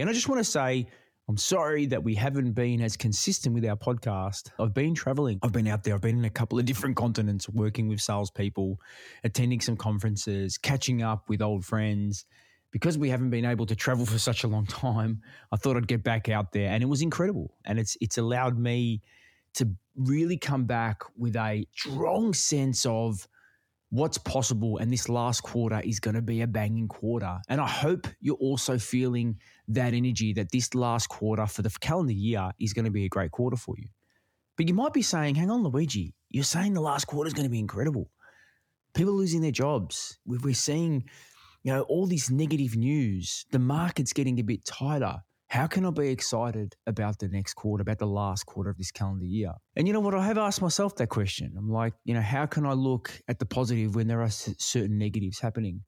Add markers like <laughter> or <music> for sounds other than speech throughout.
And I just want to say, I'm sorry that we haven't been as consistent with our podcast. I've been traveling. I've been out there. I've been in a couple of different continents working with salespeople, attending some conferences, catching up with old friends. Because we haven't been able to travel for such a long time, I thought I'd get back out there and it was incredible. And it's it's allowed me to really come back with a strong sense of what's possible. And this last quarter is going to be a banging quarter. And I hope you're also feeling that energy that this last quarter for the calendar year is going to be a great quarter for you. But you might be saying, hang on, Luigi, you're saying the last quarter is going to be incredible. People losing their jobs. We're seeing, you know, all this negative news. The market's getting a bit tighter. How can I be excited about the next quarter, about the last quarter of this calendar year? And you know what? I have asked myself that question. I'm like, you know, how can I look at the positive when there are certain negatives happening?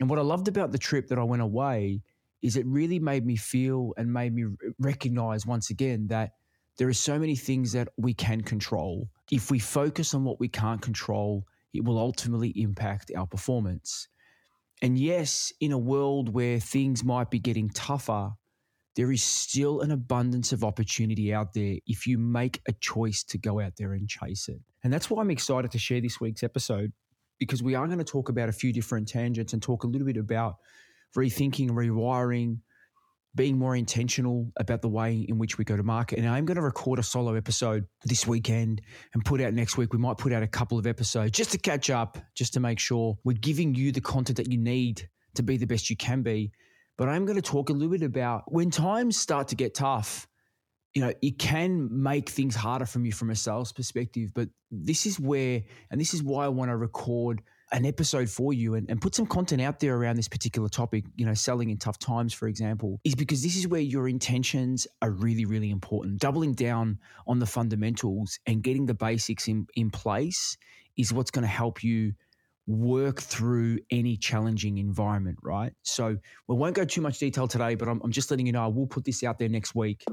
And what I loved about the trip that I went away is it really made me feel and made me recognize once again that there are so many things that we can control. If we focus on what we can't control, it will ultimately impact our performance. And yes, in a world where things might be getting tougher, there is still an abundance of opportunity out there if you make a choice to go out there and chase it. And that's why I'm excited to share this week's episode because we are going to talk about a few different tangents and talk a little bit about rethinking, rewiring, being more intentional about the way in which we go to market. And I'm going to record a solo episode this weekend and put out next week. We might put out a couple of episodes just to catch up, just to make sure we're giving you the content that you need to be the best you can be but I'm going to talk a little bit about when times start to get tough, you know, it can make things harder from you from a sales perspective. But this is where, and this is why I want to record an episode for you and, and put some content out there around this particular topic, you know, selling in tough times, for example, is because this is where your intentions are really, really important. Doubling down on the fundamentals and getting the basics in, in place is what's going to help you work through any challenging environment, right? So we won't go too much detail today, but I'm, I'm just letting you know I will put this out there next week.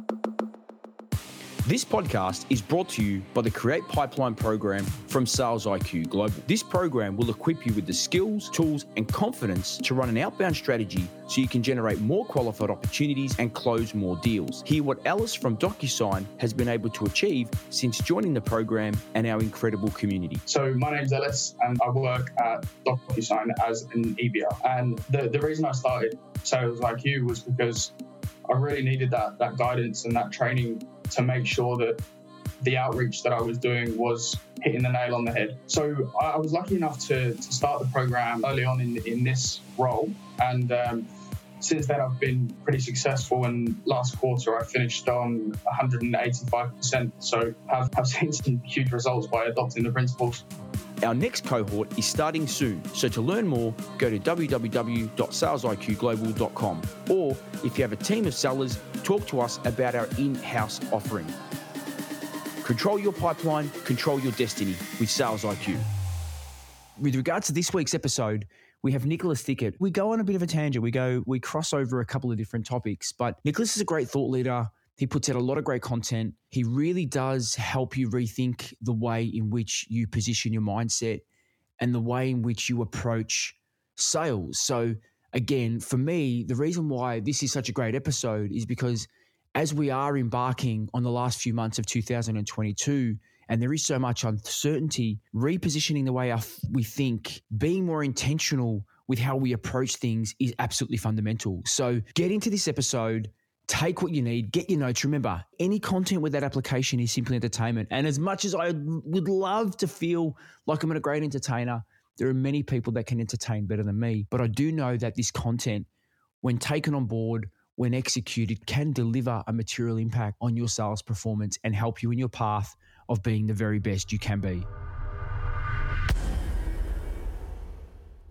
This podcast is brought to you by the Create Pipeline program from Sales IQ Global. This program will equip you with the skills, tools, and confidence to run an outbound strategy so you can generate more qualified opportunities and close more deals. Hear what Alice from DocuSign has been able to achieve since joining the program and our incredible community. So, my name's Ellis, and I work at DocuSign as an EBR. And the, the reason I started Sales IQ was because I really needed that that guidance and that training to make sure that the outreach that I was doing was hitting the nail on the head. So I was lucky enough to, to start the program early on in, in this role. And um, since then, I've been pretty successful. And last quarter, I finished on 185%. So I've, I've seen some huge results by adopting the principles. Our next cohort is starting soon, so to learn more, go to www.salesiqglobal.com. Or if you have a team of sellers, talk to us about our in house offering. Control your pipeline, control your destiny with Sales IQ. With regards to this week's episode, we have Nicholas Thickett. We go on a bit of a tangent. We go, we cross over a couple of different topics, but Nicholas is a great thought leader. He puts out a lot of great content. He really does help you rethink the way in which you position your mindset and the way in which you approach sales. So, again, for me, the reason why this is such a great episode is because as we are embarking on the last few months of 2022, and there is so much uncertainty, repositioning the way we think, being more intentional with how we approach things is absolutely fundamental. So, get into this episode take what you need, get your notes. Remember, any content with that application is simply entertainment. And as much as I would love to feel like I'm a great entertainer, there are many people that can entertain better than me. But I do know that this content, when taken on board, when executed, can deliver a material impact on your sales performance and help you in your path of being the very best you can be.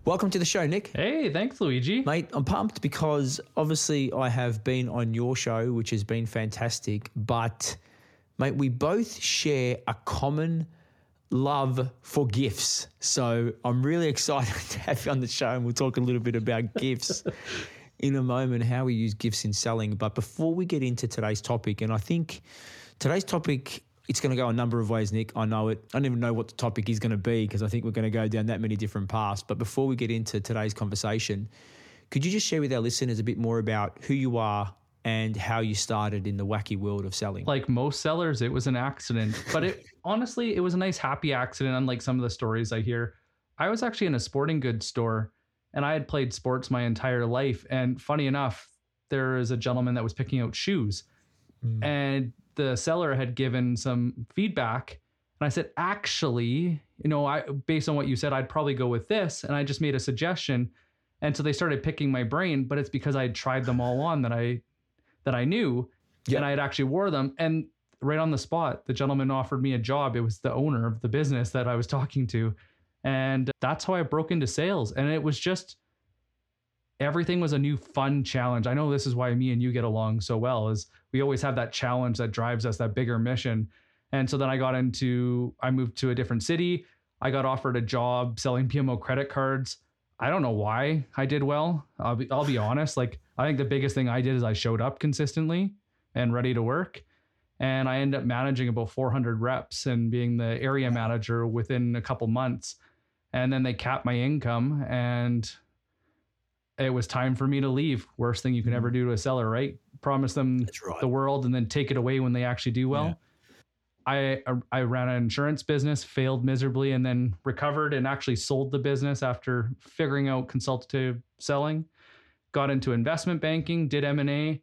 Welcome to the show, Nick. Hey, thanks, Luigi. Mate, I'm pumped because obviously I have been on your show, which has been fantastic. But, mate, we both share a common love for GIFs. So I'm really <laughs> excited to have you on the show and we'll talk a little bit about <laughs> GIFs in a moment, how we use GIFs in selling. But before we get into today's topic, and I think today's topic it's going to go a number of ways, Nick. I know it. I don't even know what the topic is going to be because I think we're going to go down that many different paths. But before we get into today's conversation, Could you just share with our listeners a bit more about who you are and how you started in the wacky world of selling? Like most sellers, it was an accident, but it <laughs> honestly, it was a nice happy accident. Unlike some of the stories I hear, I was actually in a sporting goods store and I had played sports my entire life. And funny enough, there is a gentleman that was picking out shoes mm. and the seller had given some feedback. And I said, actually, you know, I based on what you said, I'd probably go with this. And I just made a suggestion. And so they started picking my brain, but it's because I had tried them all on that I that I knew yep. and I had actually wore them. And right on the spot, the gentleman offered me a job. It was the owner of the business that I was talking to. And that's how I broke into sales. And it was just everything was a new fun challenge. I know this is why me and you get along so well is we always have that challenge that drives us that bigger mission. And so then I got into I moved to a different city. I got offered a job selling BMO credit cards. I don't know why I did well. I'll be I'll be honest. Like I think the biggest thing I did is I showed up consistently and ready to work. And I ended up managing about 400 reps and being the area manager within a couple months. And then they capped my income and it was time for me to leave. Worst thing you can ever mm-hmm. do to a seller, right? Promise them right. the world and then take it away when they actually do well. Yeah. I I ran an insurance business, failed miserably, and then recovered and actually sold the business after figuring out consultative selling. Got into investment banking, did M and A,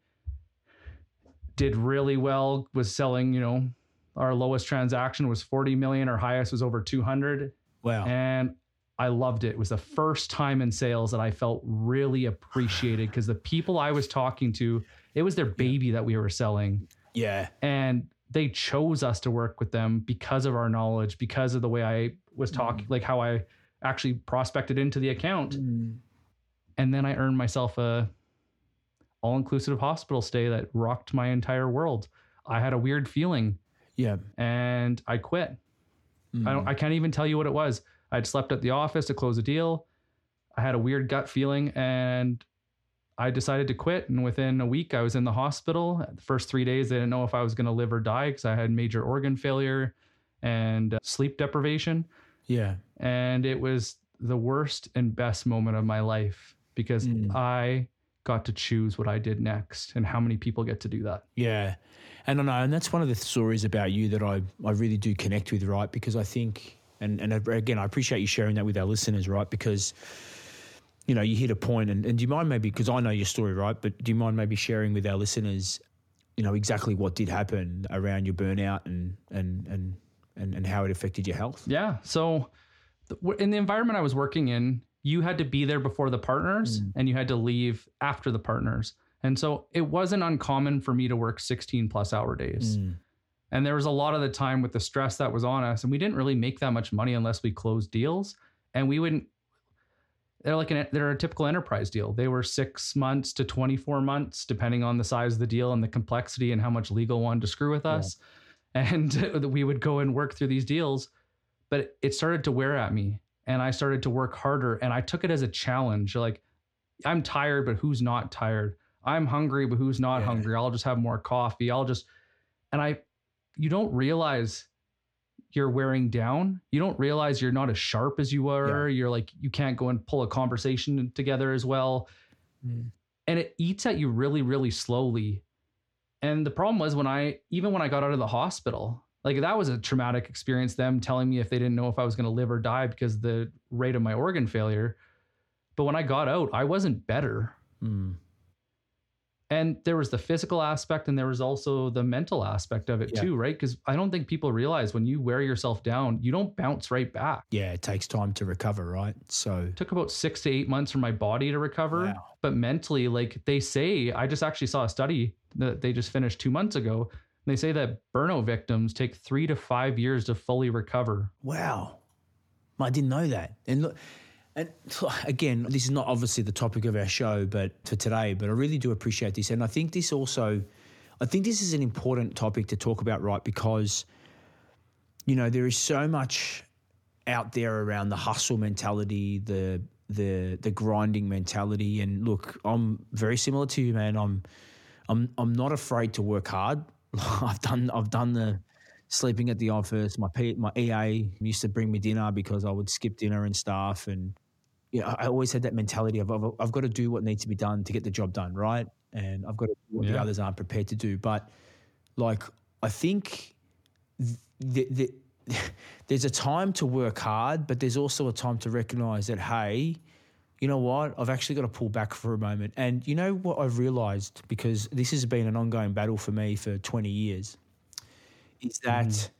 did really well. Was selling, you know, our lowest transaction was forty million, our highest was over two hundred. Wow! And I loved it. It was the first time in sales that I felt really appreciated because the people I was talking to, it was their baby that we were selling. Yeah. And they chose us to work with them because of our knowledge, because of the way I was talking, mm. like how I actually prospected into the account. Mm. And then I earned myself a all-inclusive hospital stay that rocked my entire world. I had a weird feeling. Yeah. And I quit. Mm. I don't I can't even tell you what it was. I'd slept at the office to close a deal. I had a weird gut feeling and I decided to quit. And within a week, I was in the hospital. The first three days, they didn't know if I was going to live or die because I had major organ failure and uh, sleep deprivation. Yeah. And it was the worst and best moment of my life because mm. I got to choose what I did next and how many people get to do that. Yeah. And I know, and that's one of the stories about you that I, I really do connect with, right? Because I think and and again, I appreciate you sharing that with our listeners, right? Because you know, you hit a point, and, and do you mind maybe because I know your story, right? But do you mind maybe sharing with our listeners, you know, exactly what did happen around your burnout and and and and, and how it affected your health? Yeah. So, in the environment I was working in, you had to be there before the partners, mm. and you had to leave after the partners. And so it wasn't uncommon for me to work 16 plus hour days. Mm. And there was a lot of the time with the stress that was on us, and we didn't really make that much money unless we closed deals. And we wouldn't. They're like an they're a typical enterprise deal. They were six months to twenty four months, depending on the size of the deal and the complexity and how much legal wanted to screw with us. Yeah. And <laughs> we would go and work through these deals, but it started to wear at me, and I started to work harder. And I took it as a challenge. Like I'm tired, but who's not tired? I'm hungry, but who's not yeah. hungry? I'll just have more coffee. I'll just and I you don't realize you're wearing down. You don't realize you're not as sharp as you were. Yeah. You're like, you can't go and pull a conversation together as well. Mm. And it eats at you really, really slowly. And the problem was when I, even when I got out of the hospital, like that was a traumatic experience, them telling me if they didn't know if I was going to live or die because the rate of my organ failure. But when I got out, I wasn't better. Mm and there was the physical aspect and there was also the mental aspect of it yeah. too right? Because i don't think people realize when you wear yourself down you don't bounce right back. Yeah it takes time to recover right? So it took about six to eight months for my body to recover wow. but mentally like they say i just actually saw a study that they just finished two months ago and they say that burnout victims take three to five years to fully recover. Wow. I didn't know that. And look and <laughs> again, this is not obviously the topic of our show, but for today, but I really do appreciate this. And I think this also, I think this is an important topic to talk about, right? Because, you know, there is so much out there around the hustle mentality, the the the grinding mentality. And look, I'm very similar to you, man. I'm I'm I'm not afraid to work hard. <laughs> I've done I've done the sleeping at the office. My P, my EA used to bring me dinner because I would skip dinner and stuff, and you know, I always had that mentality of I've, I've got to do what needs to be done to get the job done, right? And I've got to do what the others aren't prepared to do. But like, I think the, the, <laughs> there's a time to work hard, but there's also a time to recognize that, hey, you know what? I've actually got to pull back for a moment. And you know what I've realized, because this has been an ongoing battle for me for 20 years, is that mm.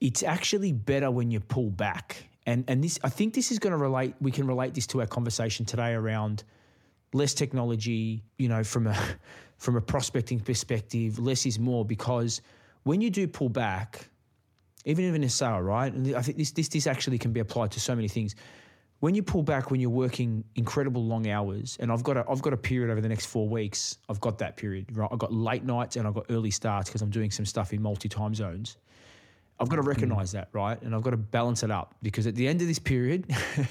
it's actually better when you pull back. And and this I think this is going to relate we can relate this to our conversation today around less technology, you know, from a <laughs> from a prospecting perspective, less is more because when you do pull back, even in a sale, right? And I think this this this actually can be applied to so many things. When you pull back, when you're working incredible long hours, and I've got a I've got a period over the next four weeks. I've got that period, right? I've got late nights and I've got early starts because I'm doing some stuff in multi time zones. I've got to mm. recognize that, right? And I've got to balance it up because at the end of this period,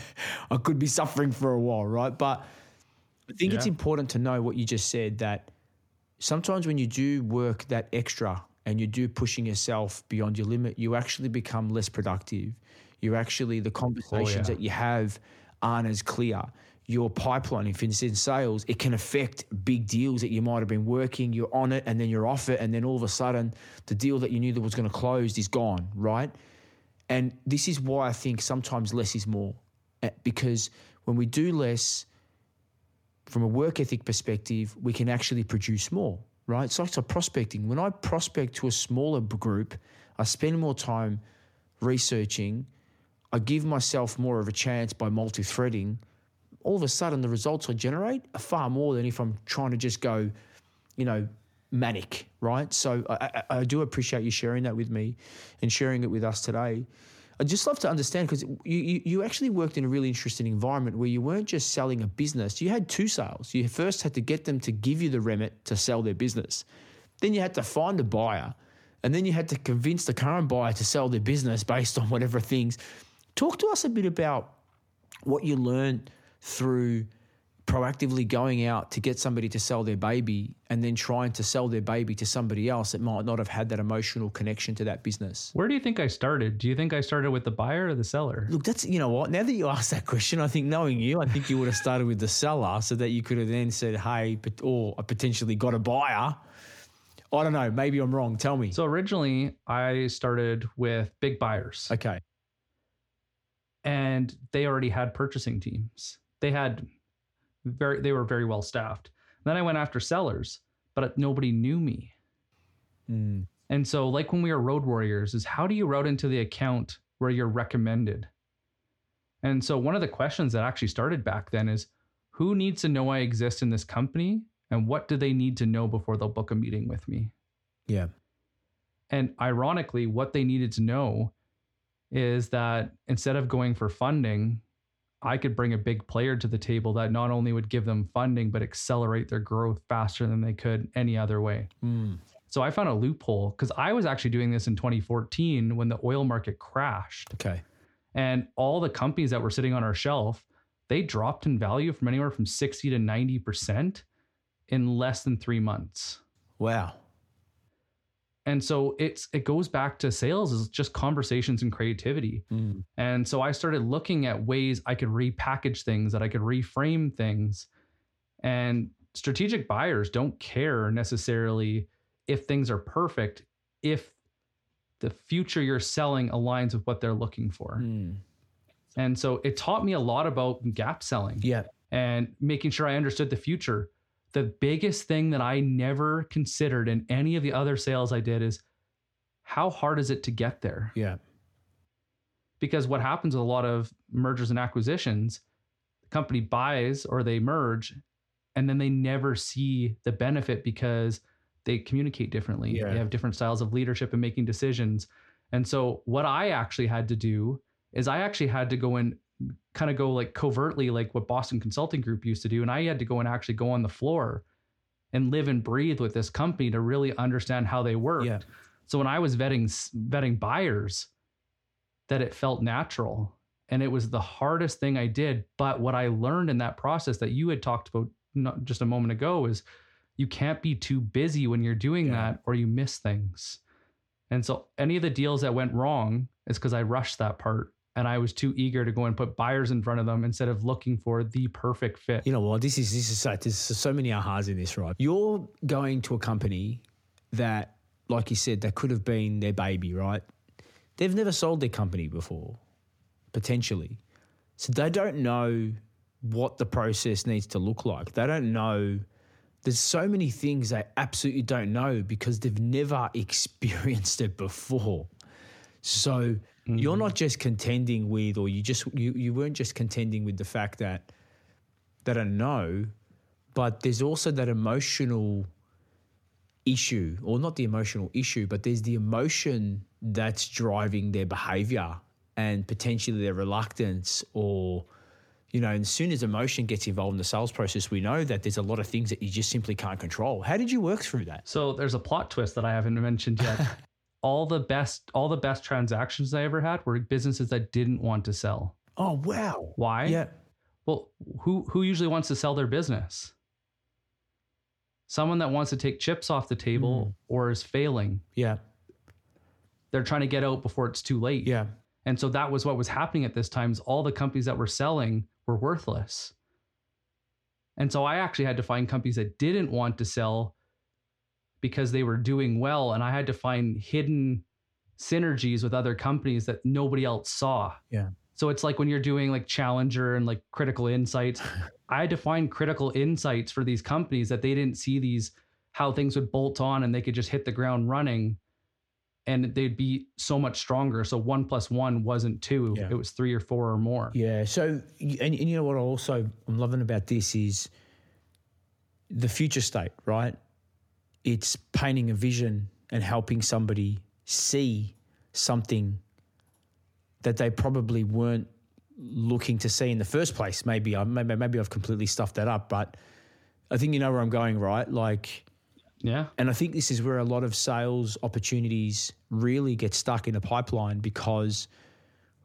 <laughs> I could be suffering for a while, right? But I think it's important to know what you just said that sometimes when you do work that extra and you do pushing yourself beyond your limit, you actually become less productive. You actually, the oh, conversations yeah. that you have aren't as clear. Your pipeline, if it's in sales, it can affect big deals that you might have been working. You're on it and then you're off it. And then all of a sudden, the deal that you knew that was going to close is gone, right? And this is why I think sometimes less is more. Eh, Because when we do less, from a work ethic perspective, we can actually produce more, right? It's like prospecting. When I prospect to a smaller group, I spend more time researching. I give myself more of a chance by multi threading. All of a sudden, the results I generate are far more than if I'm trying to just go, you know, manic, right? So I, I, I do appreciate you sharing that with me and sharing it with us today. I'd just love to understand because you, you, you actually worked in a really interesting environment where you weren't just selling a business, you had two sales. You first had to get them to give you the remit to sell their business, then you had to find a buyer, and then you had to convince the current buyer to sell their business based on whatever things. Talk to us a bit about what you learned through proactively going out to get somebody to sell their baby and then trying to sell their baby to somebody else that might not have had that emotional connection to that business. Where do you think I started? Do you think I started with the buyer or the seller? Look, that's you know what. Now that you <laughs> asked that question, I think knowing you, I think you would have started with the seller so that you could have then said, "Hey," or I potentially got a buyer. I don't know. Maybe I'm wrong. Tell me. So originally, I started with big buyers, okay. and they already had purchasing teams. They had very, they were very well staffed. Then I went after sellers, but nobody knew me. Mm, And so, like when we were road warriors, is how do you route into the account where you're recommended? And so, one of the questions that actually started back then is who needs to know I exist in this company and what do they need to know before they'll book a meeting with me? yeah. And ironically, what they needed to know is that instead of going for funding, I could bring a big player to the table that not only would give them funding, but accelerate their growth faster than they could any other way. Mm, So I found a loophole because I was actually doing this in 2014 when the oil market crashed okay. and all the companies that were sitting on our shelf, they dropped in value from anywhere from 60 to 90% in less than three months. Wow. And so it's it goes back to sales is just conversations and creativity. Mm, And so I started looking at ways I could repackage things, that I could reframe things. And strategic buyers don't care necessarily if things are perfect, if the future you're selling aligns with what they're looking for. mm. And so it taught me a lot about gap selling Yeah. and making sure I understood the future. The biggest thing that I never considered in any of the other sales I did is how hard is it to get there? Yeah. because what happens with a lot of mergers and acquisitions the company buys or they merge and then they never see the benefit because they communicate differently Yeah. they have different styles of leadership and making decisions and so what i actually had to do is i actually had to go and kind of go like covertly like what boston consulting group used to do and i had to go and actually go on the floor and live and breathe with this company to really understand how they worked Yeah. so when i was vetting vetting buyers that it felt natural and it was the hardest thing I did. But what I learned in that process that you had talked about not just a moment ago is you can't be too busy when you're doing Yeah. that or you miss things. And so any of the deals that went wrong is because I rushed that part and I was too eager to go and put buyers in front of them instead of looking for the perfect fit. You know what? This is this is there's so many ahas in this, right? You're going to a company that, like you said, that could have been their baby, right? They've never sold their company before, potentially. So they don't know what the process needs to look like. They don't know. There's so many things they absolutely don't know because they've never <laughs> experienced it before. So mm-hmm. you're not just contending with, or you just you you weren't just contending with the fact that that don't know, but there's also that emotional issue, or not the emotional issue, but there's the emotion that's driving their behavior and potentially their reluctance or you know, as soon as emotion gets involved in the sales process, we know that there's a lot of things that you just simply can't control. How did you work through that? So there's a plot twist that I haven't mentioned yet. <laughs> all the best, all the best transactions I ever had were businesses that didn't want to sell. Oh wow! Why? Yeah. Well, who who usually wants to sell their business? Someone that wants to take chips off the table mm. or is failing. Yeah. They're trying to get out before it's too late. Yeah. And so that was what was happening at this time. Is all the companies that were selling were worthless. And so I actually had to find companies that didn't want to sell because they were doing well. And I had to find hidden synergies with other companies that nobody else saw. Yeah. So it's like when you're doing like Challenger and like critical insights, <laughs> I had to find critical insights for these companies that they didn't see these how things would bolt on and they could just hit the ground running and they'd be so much stronger. So one plus one wasn't two; yeah. it was three or four or more. Yeah. So, and, and you know what? I also, I'm loving about this is the future state, right? It's painting a vision and helping somebody see something that they probably weren't looking to see in the first place. Maybe I maybe, maybe I've completely stuffed that up, but I think you know where I'm going, right? Like yeah. And I think this is where a lot of sales opportunities really get stuck in the pipeline because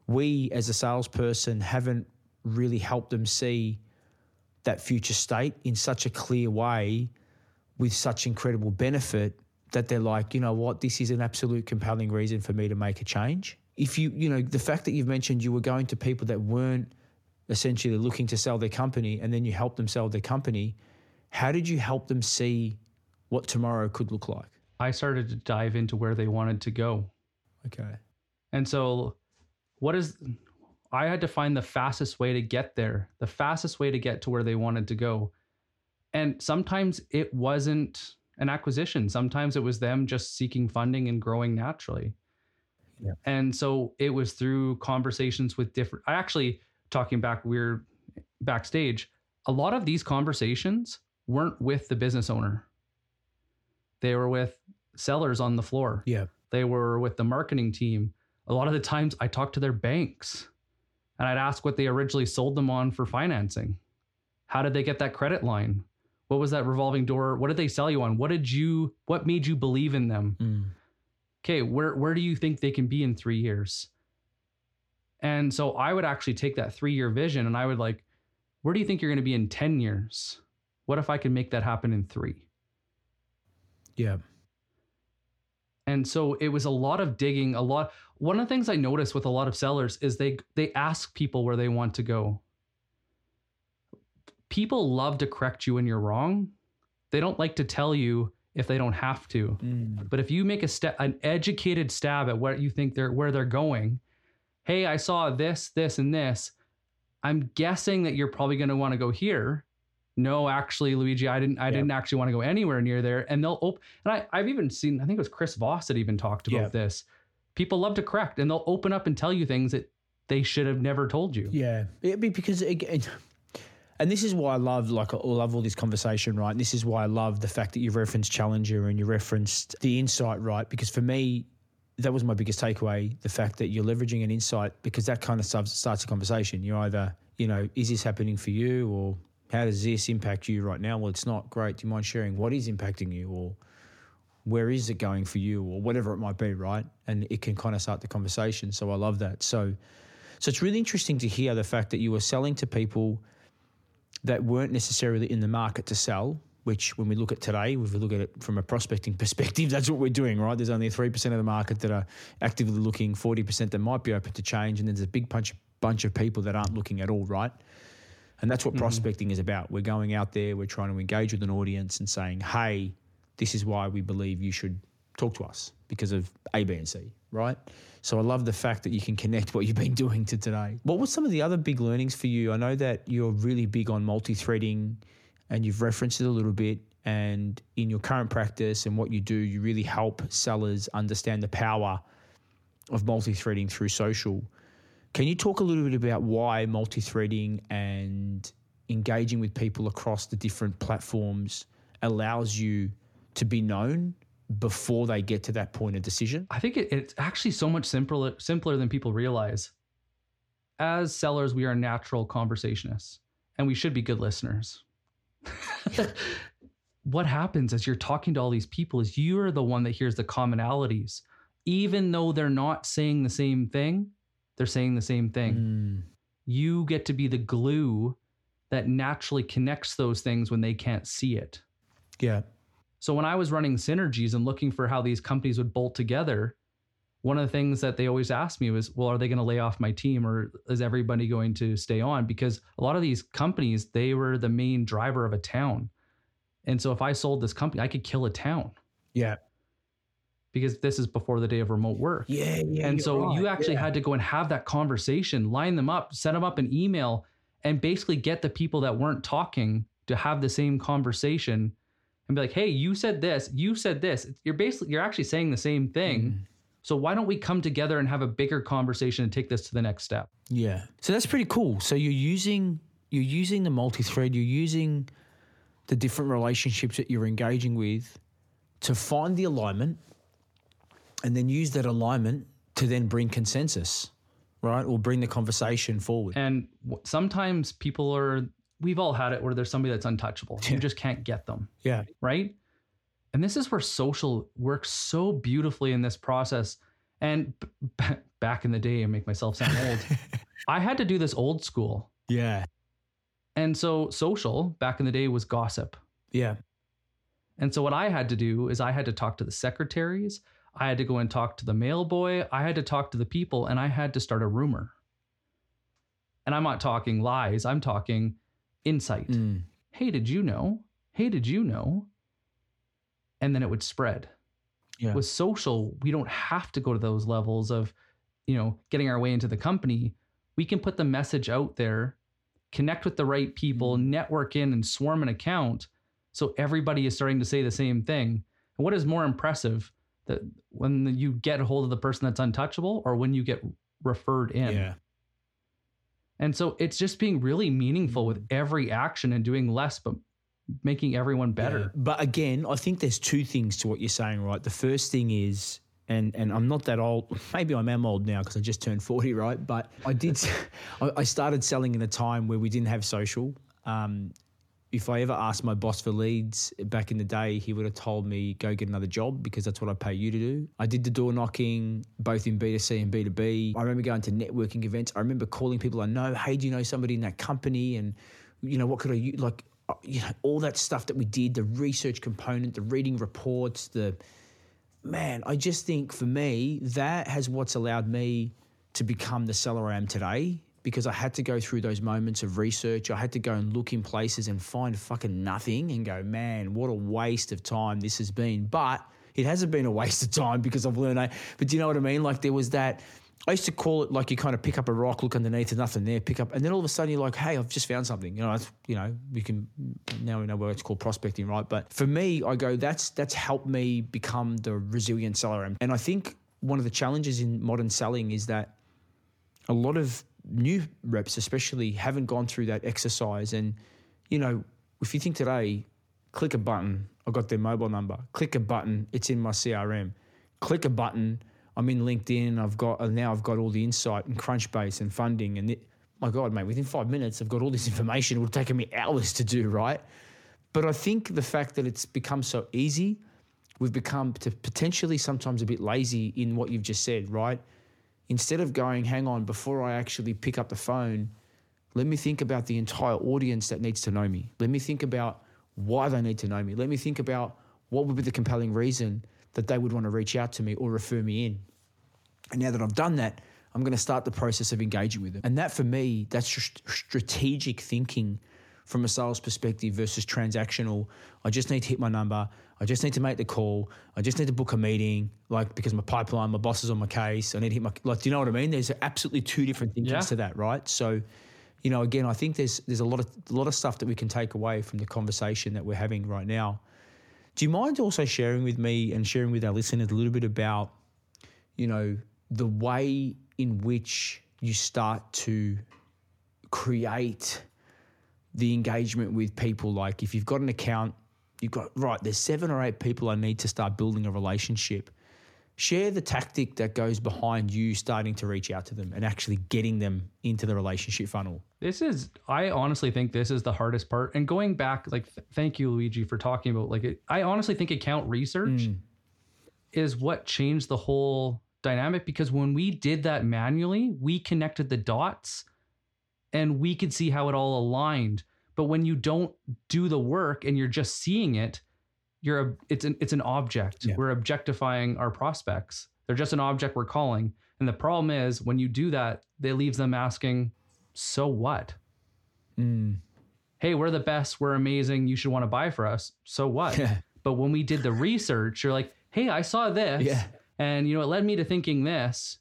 we, as a salesperson, haven't really helped them see that future state in such a clear way with such incredible benefit that they're like, you know what, this is an absolute compelling reason for me to make a change. If you, you know, the fact that you've mentioned you were going to people that weren't essentially looking to sell their company and then you helped them sell their company, how did you help them see what tomorrow could look like? I started to dive into where they wanted to go. Okay. And so, what is, I had to find the fastest way to get there, the fastest way to get to where they wanted to go. And sometimes it wasn't an acquisition, sometimes it was them just seeking funding and growing naturally. Yeah. And so it was through conversations with different, I actually, talking back, we we're backstage, a lot of these conversations weren't with the business owner they were with sellers on the floor. Yeah. They were with the marketing team. A lot of the times I talked to their banks and I'd ask what they originally sold them on for financing. How did they get that credit line? What was that revolving door? What did they sell you on? What did you what made you believe in them? Mm. Okay, where where do you think they can be in 3 years? And so I would actually take that 3-year vision and I would like where do you think you're going to be in 10 years? What if I can make that happen in 3? Yeah. And so it was a lot of digging, a lot one of the things I noticed with a lot of sellers is they they ask people where they want to go. People love to correct you when you're wrong. They don't like to tell you if they don't have to. Mm. But if you make a step an educated stab at what you think they're where they're going, hey, I saw this, this, and this. I'm guessing that you're probably going to want to go here no, actually, Luigi, I didn't. I yep. didn't actually want to go anywhere near there. And they'll open. And I, I've even seen. I think it was Chris Voss that even talked about yep. this. People love to correct, and they'll open up and tell you things that they should have never told you. Yeah, it'd be because again. And this is why I love, like, I love all this conversation, right? And this is why I love the fact that you referenced Challenger and you referenced the insight, right? Because for me, that was my biggest takeaway the fact that you're leveraging an insight because that kind of starts a conversation. You're either, you know, is this happening for you or how does this impact you right now? Well, it's not great. Do you mind sharing what is impacting you or where is it going for you or whatever it might be, right? And it can kind of start the conversation. So I love that. So so it's really interesting to hear the fact that you were selling to people that weren't necessarily in the market to sell, which when we look at today, if we look at it from a prospecting <laughs> perspective, that's what we're doing, right? There's only 3% of the market that are actively looking, 40% that might be open to change, and then there's a big bunch, bunch of people that aren't looking at all, right? And that's what mm-hmm. prospecting is about. We're going out there, we're trying to engage with an audience and saying, hey, this is why we believe you should talk to us because of A, B, and C, right? So I love the fact that you can connect what you've been doing to today. What were some of the other big learnings for you? I know that you're really big on multi threading and you've referenced it a little bit. And in your current practice and what you do, you really help sellers understand the power of multi threading through social. Can you talk a little bit about why multi threading and engaging with people across the different platforms allows you to be known before they get to that point of decision? I think it, it's actually so much simpler simpler than people realize. As sellers, we are natural conversationists and we should be good listeners. <laughs> what happens as you're talking to all these people is you're the one that hears the commonalities. Even though they're not saying the same thing, they're saying the same thing. Mm. You get to be the glue that naturally connects those things when they can't see it. Yeah. So when I was running synergies and looking for how these companies would bolt together, one of the things that they always asked me was, well, are they going to lay off my team or is everybody going to stay on? Because a lot of these companies, they were the main driver of a town. And so if I sold this company, I could kill a town. Yeah. Because this is before the day of remote work. Yeah. yeah and so right. you actually yeah. had to go and have that conversation, line them up, set them up an email, and basically get the people that weren't talking to have the same conversation and be like, hey, you said this, you said this. You're basically you're actually saying the same thing. Mm. So why don't we come together and have a bigger conversation and take this to the next step? Yeah. So that's pretty cool. So you're using you're using the multi-thread, you're using the different relationships that you're engaging with to find the alignment and then use that alignment to then bring consensus, right? Or bring the conversation forward. And sometimes people are we've all had it where there's somebody that's untouchable. Yeah. You just can't get them. Yeah. Right. And this is where social works so beautifully in this process. And b- back in the day, and make myself sound old, <laughs> I had to do this old school. Yeah. And so social back in the day was gossip. Yeah. And so what I had to do is I had to talk to the secretaries, I had to go and talk to the mail boy, I had to talk to the people, and I had to start a rumor. And I'm not talking lies, I'm talking insight. Mm. Hey, did you know? Hey, did you know? And then it would spread. Yeah. With social, we don't have to go to those levels of, you know, getting our way into the company. We can put the message out there, connect with the right people, mm. network in and swarm an account so everybody is starting to say the same thing. And what is more impressive that when you get a hold of the person that's untouchable or when you get referred in? Yeah. And so it's just being really meaningful with every action and doing less, but making everyone better. Yeah. But again, I think there's two things to what you're saying, right? The first thing is, and and I'm not that old. <laughs> Maybe I am old now because I just turned 40, right? But I did. <laughs> I started selling in a time where we didn't have social. Um, if I ever asked my boss for leads back in the day, he would have told me, go get another job because that's what I pay you to do. I did the door knocking both in B2C and B2B. I remember going to networking events. I remember calling people I know, hey, do you know somebody in that company? And, you know, what could I, like, uh, you know, all that stuff that we did, the research component, the reading reports, the, man, I just think for me, that has what's allowed me to become the seller I am today because I had to go through those moments of research. I had to go and look in places and find fucking nothing and go, man, what a waste of time this has been. But it hasn't been a waste of time because I've learned. Eh, but do you know what I mean? Like there was that. I used to call it like you kind of pick up a rock, look underneath, and nothing there, pick up, and then all of a sudden you're like, "Hey, I've just found something." You know, you know, we can now we know what it's called prospecting, right? But for me, I go, that's that's helped me become the resilient seller, and I think one of the challenges in modern selling is that a lot of new reps, especially, haven't gone through that exercise. And, you know, if you think today, click a button, I got their mobile number. Click a button, it's in my CRM. Click a button, I'm in LinkedIn. I've got uh, now I've got all the insight and Crunchbase and funding. And it, my God, mate, within five minutes, I've got all this <laughs> information. It would have taken me hours to do, right? But I think the fact that it's become so easy, we've become potentially sometimes a bit lazy in what you've just said, right? Instead of going, hang on, before I actually pick up the phone, let me think about the entire audience that needs to know me. Let me think about why they need to know me. Let me think about what would be the compelling reason that they would want to reach out to me or refer me in. And now that I've done that, I'm going to start the process of engaging with them. And that for me, that's just strategic thinking from a sales perspective versus transactional. I just need to hit my number. I just need to make the call. I just need to book a meeting, like because my pipeline, my boss is on my case. I need to hit my like. Do you know what I mean? There's absolutely two different things yeah. to that, right? So, you know, again, I think there's there's a lot of a lot of stuff that we can take away from the conversation that we're having right now. Do you mind also sharing with me and sharing with our listeners a little bit about, you know, the way in which you start to create the engagement with people? Like if you've got an account, you've got, right, there's seven or eight people I need to start building a relationship. Share the tactic that goes behind you starting to reach out to them and actually getting them into the relationship funnel. This is, I honestly think this is the hardest part. And going back, like, th- thank you, Luigi, for talking about like, it, I honestly think account research mm. is what changed the whole dynamic because when we did that manually, we connected the dots and we could see how it all aligned. But when you don't do the work and you're just seeing it, you're a, it's an it's an object. Yeah. We're objectifying our prospects. They're just an object we're calling. And the problem is when you do that, it leaves them asking, "So what?" Mm. Hey, we're the best. We're amazing. You should want to buy for us. So what? but when we did the research, you're like, "Hey, I saw this." Yeah. And you know, it led me to thinking this.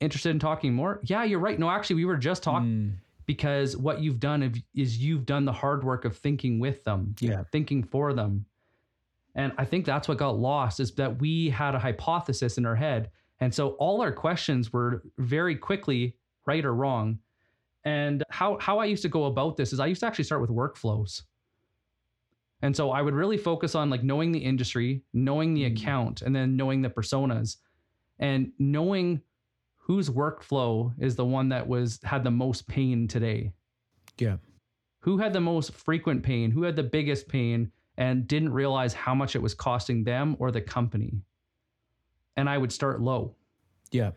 Interested in talking more? Yeah, you're right. No, actually, we were just talking. Mm because what you've done is you've done the hard work of thinking with them, yeah, thinking for them. And I think that's what got lost is that we had a hypothesis in our head. And so all our questions were very quickly right or wrong. And how how I used to go about this is I used to actually start with workflows. And so I would really focus on like knowing the industry, knowing the mm. account, and then knowing the personas and knowing whose workflow is the one that was had the most pain today? Yeah. Who had the most frequent pain? Who had the biggest pain and didn't realize how much it was costing them or the company? And I would start low. Yeah.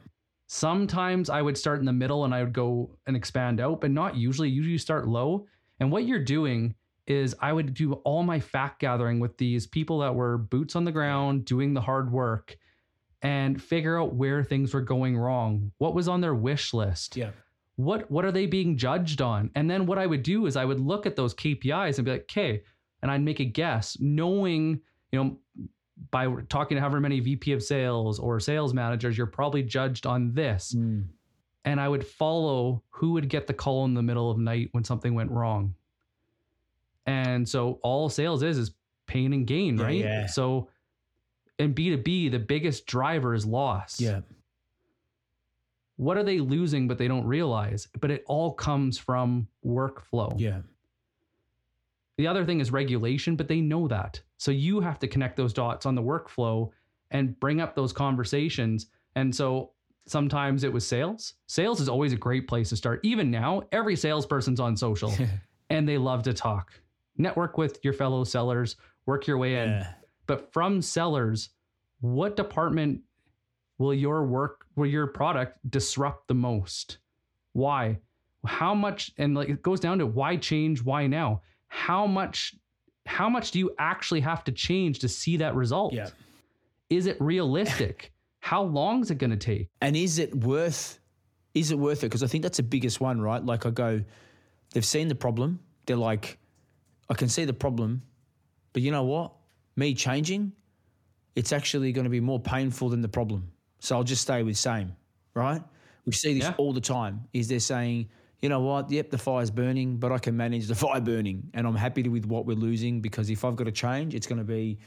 Sometimes I would start in the middle and I would go and expand out, but not usually. Usually you start low. And what you're doing is I would do all my fact gathering with these people that were boots on the ground, doing the hard work and figure out where things were going wrong. What was on their wish list? Yeah. What what are they being judged on? And then what I would do is I would look at those KPIs and be like, okay, and I'd make a guess, knowing, you know, by talking to however many VP of sales or sales managers, you're probably judged on this. Mm. And I would follow who would get the call in the middle of night when something went wrong. And so all sales is is pain and gain, right? Yeah. So in B2B, the biggest driver is loss. Yeah. What are they losing but they don't realize? But it all comes from workflow. Yeah. The other thing is regulation, but they know that. So you have to connect those dots on the workflow and bring up those conversations. And so sometimes it was sales. Sales is always a great place to start. Even now, every salesperson's on social <laughs> and they love to talk. Network with your fellow sellers, work your way yeah. in. But from sellers, what department will your work, will your product disrupt the most? Why? How much? And like it goes down to why change? Why now? How much? How much do you actually have to change to see that result? Yeah. Is it realistic? <laughs> How long is it going to take? And is it worth? Is it worth it? Because I think that's the biggest one, right? Like I go, they've seen the problem. They're like, I can see the problem, but you know what? Me changing, it's actually going to be more painful than the problem. So I'll just stay with same, right? We see this yeah. all the time. Is they're saying, you know what? Yep, the fire's burning, but I can manage the <laughs> fire burning, and I'm happy with what we're losing because if I've got to change, it's going to be,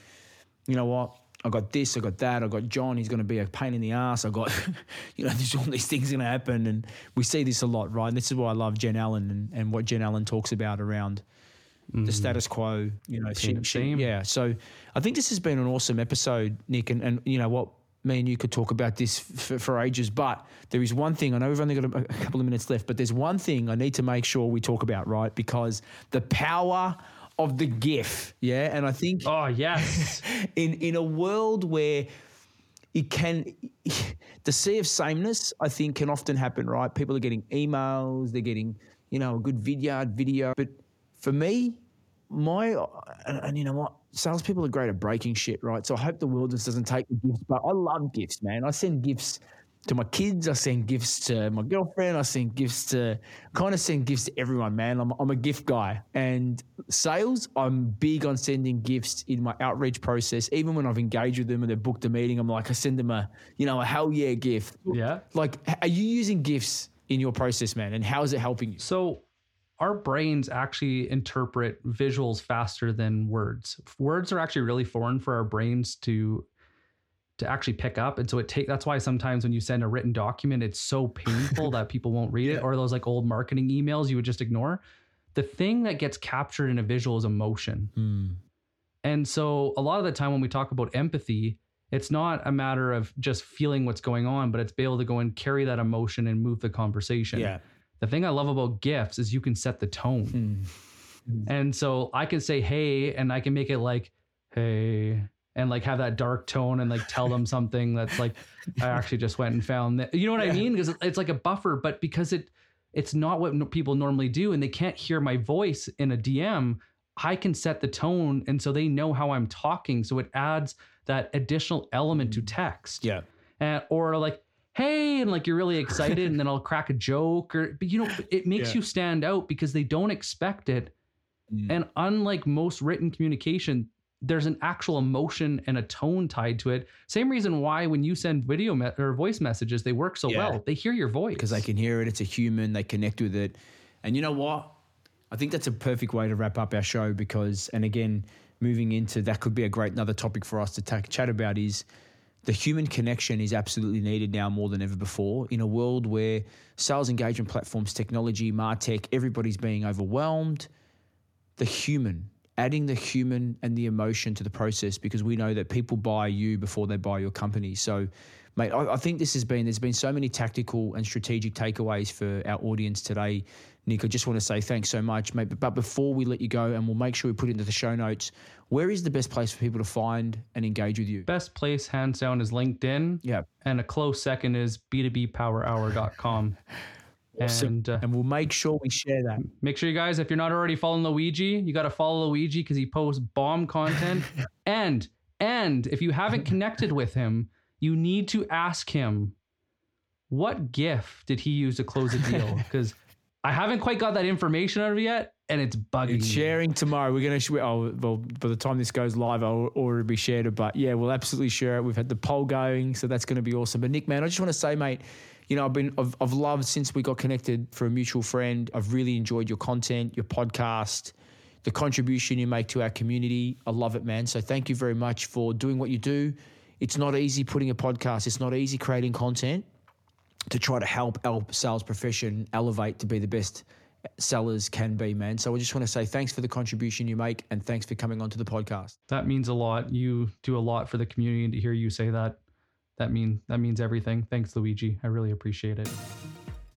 you know what? I got this, I got that, I got John. He's going to be a pain in the ass. I got, <laughs> you know, <laughs> there's all these things going to happen, and we see this a lot, right? And this is why I love Jen Allen and, and what Jen Allen talks about around mm. the status quo. You know, she, she, yeah. So I think this has been an awesome episode, Nick, and, and you know what. Me and you could talk about this for, for ages, but there is one thing. I know we've only got a, a couple of minutes left, but there's one thing I need to make sure we talk about, right? Because the power of the GIF, yeah. And I think, oh yes, <laughs> in in a world where it can <laughs> the sea of sameness i think can often happen right people are getting emails they're getting you know a good vidyard video but for me, my and, and you know what, salespeople are great at breaking shit, right? So I hope the world just doesn't take the GIFs, but I love GIFs, man. I send GIFs to my kids. I send GIFs to my girlfriend. I send GIFs to kind of send GIFs to everyone, man. I'm, I'm a GIF guy. And sales, I'm big on sending GIFs in my outreach process. Even when I've engaged with them and they've booked a meeting, I'm like, I send them a, you know, a hell yeah GIF. Yeah. Like, are you using GIFs in your process, man? And how is it helping you? So our brains actually interpret visuals faster than words. Words are actually really foreign for our brains to to actually pick up. And so it take that's why sometimes when you send a written document, it's so painful <laughs> that people won't read it, or those like old marketing emails you would just ignore. The thing that gets captured in a visual is emotion. Mm. And so a lot of the time when we talk about empathy, it's not a matter of just feeling what's going on, but it's be able to go and carry that emotion and move the conversation. Yeah. The thing I love about GIFs is you can set the tone. Mm. And so I can say hey and I can make it like hey and like have that dark tone and like tell them <laughs> something that's like I actually just went and found that. You know what Yeah. I mean? Because it's like a buffer, but because it it's not what people normally do and they can't hear my voice in a DM, I can set the tone and so they know how I'm talking. So it adds that additional element to text. Yeah. And, or like, hey, and like you're really excited, and then I'll crack a joke, or but you know, it makes Yeah. you stand out because they don't expect it. Mm. And unlike most written communication, there's an actual emotion and a tone tied to it. Same reason why when you send video me- or voice messages, they work so Yeah. well. They hear your voice because they can hear it. It's a human. They connect with it. And you know what? I think that's a perfect way to wrap up our show because, and again, moving into that could be a great another topic for us to ta- chat about is the human connection is absolutely needed now more than ever before in a world where sales engagement platforms, technology, martech, everybody's being overwhelmed. The human, adding the human and the emotion to the process because we know that people buy you before they buy your company. So, mate, I, I think this has been there's been so many tactical and strategic takeaways for our audience today. Nick, I just want to say thanks so much, mate. But, before we let you go, and we'll make sure we put it into the show notes, where is the best place for people to find and engage with you? Best place, hands down, is LinkedIn. Yeah. And a close second is b2bpowerhour.com. <laughs> Awesome. And uh, And we'll make sure we share that. make sure you guys, if you're not already following Luigi, you got to follow Luigi because he posts bomb content. <laughs> and and if you haven't connected with him, you need to ask him what GIF did he use to close a deal? Because I haven't quite got that information out of it yet, and it's bugging It's me. sharing tomorrow. We're going to, sh- oh, well, by the time this goes live, I'll already be shared. But yeah, we'll absolutely share it. We've had the poll going, so that's going to be awesome. But Nick, man, I just want to say, mate, you know, I've been, I've, I've loved since we got connected for a mutual friend. I've really enjoyed your content, your podcast, the contribution you make to our community. I love it, man. So thank you very much for doing what you do. It's not easy putting a podcast. It's not easy creating content to try to help our sales profession elevate to be the best sellers can be, man. So I just want to say thanks for the contribution you make and thanks for coming onto the podcast. That means a lot. You do a lot for the community, and to hear you say that, that mean that means everything. Thanks, Luigi. I really appreciate it.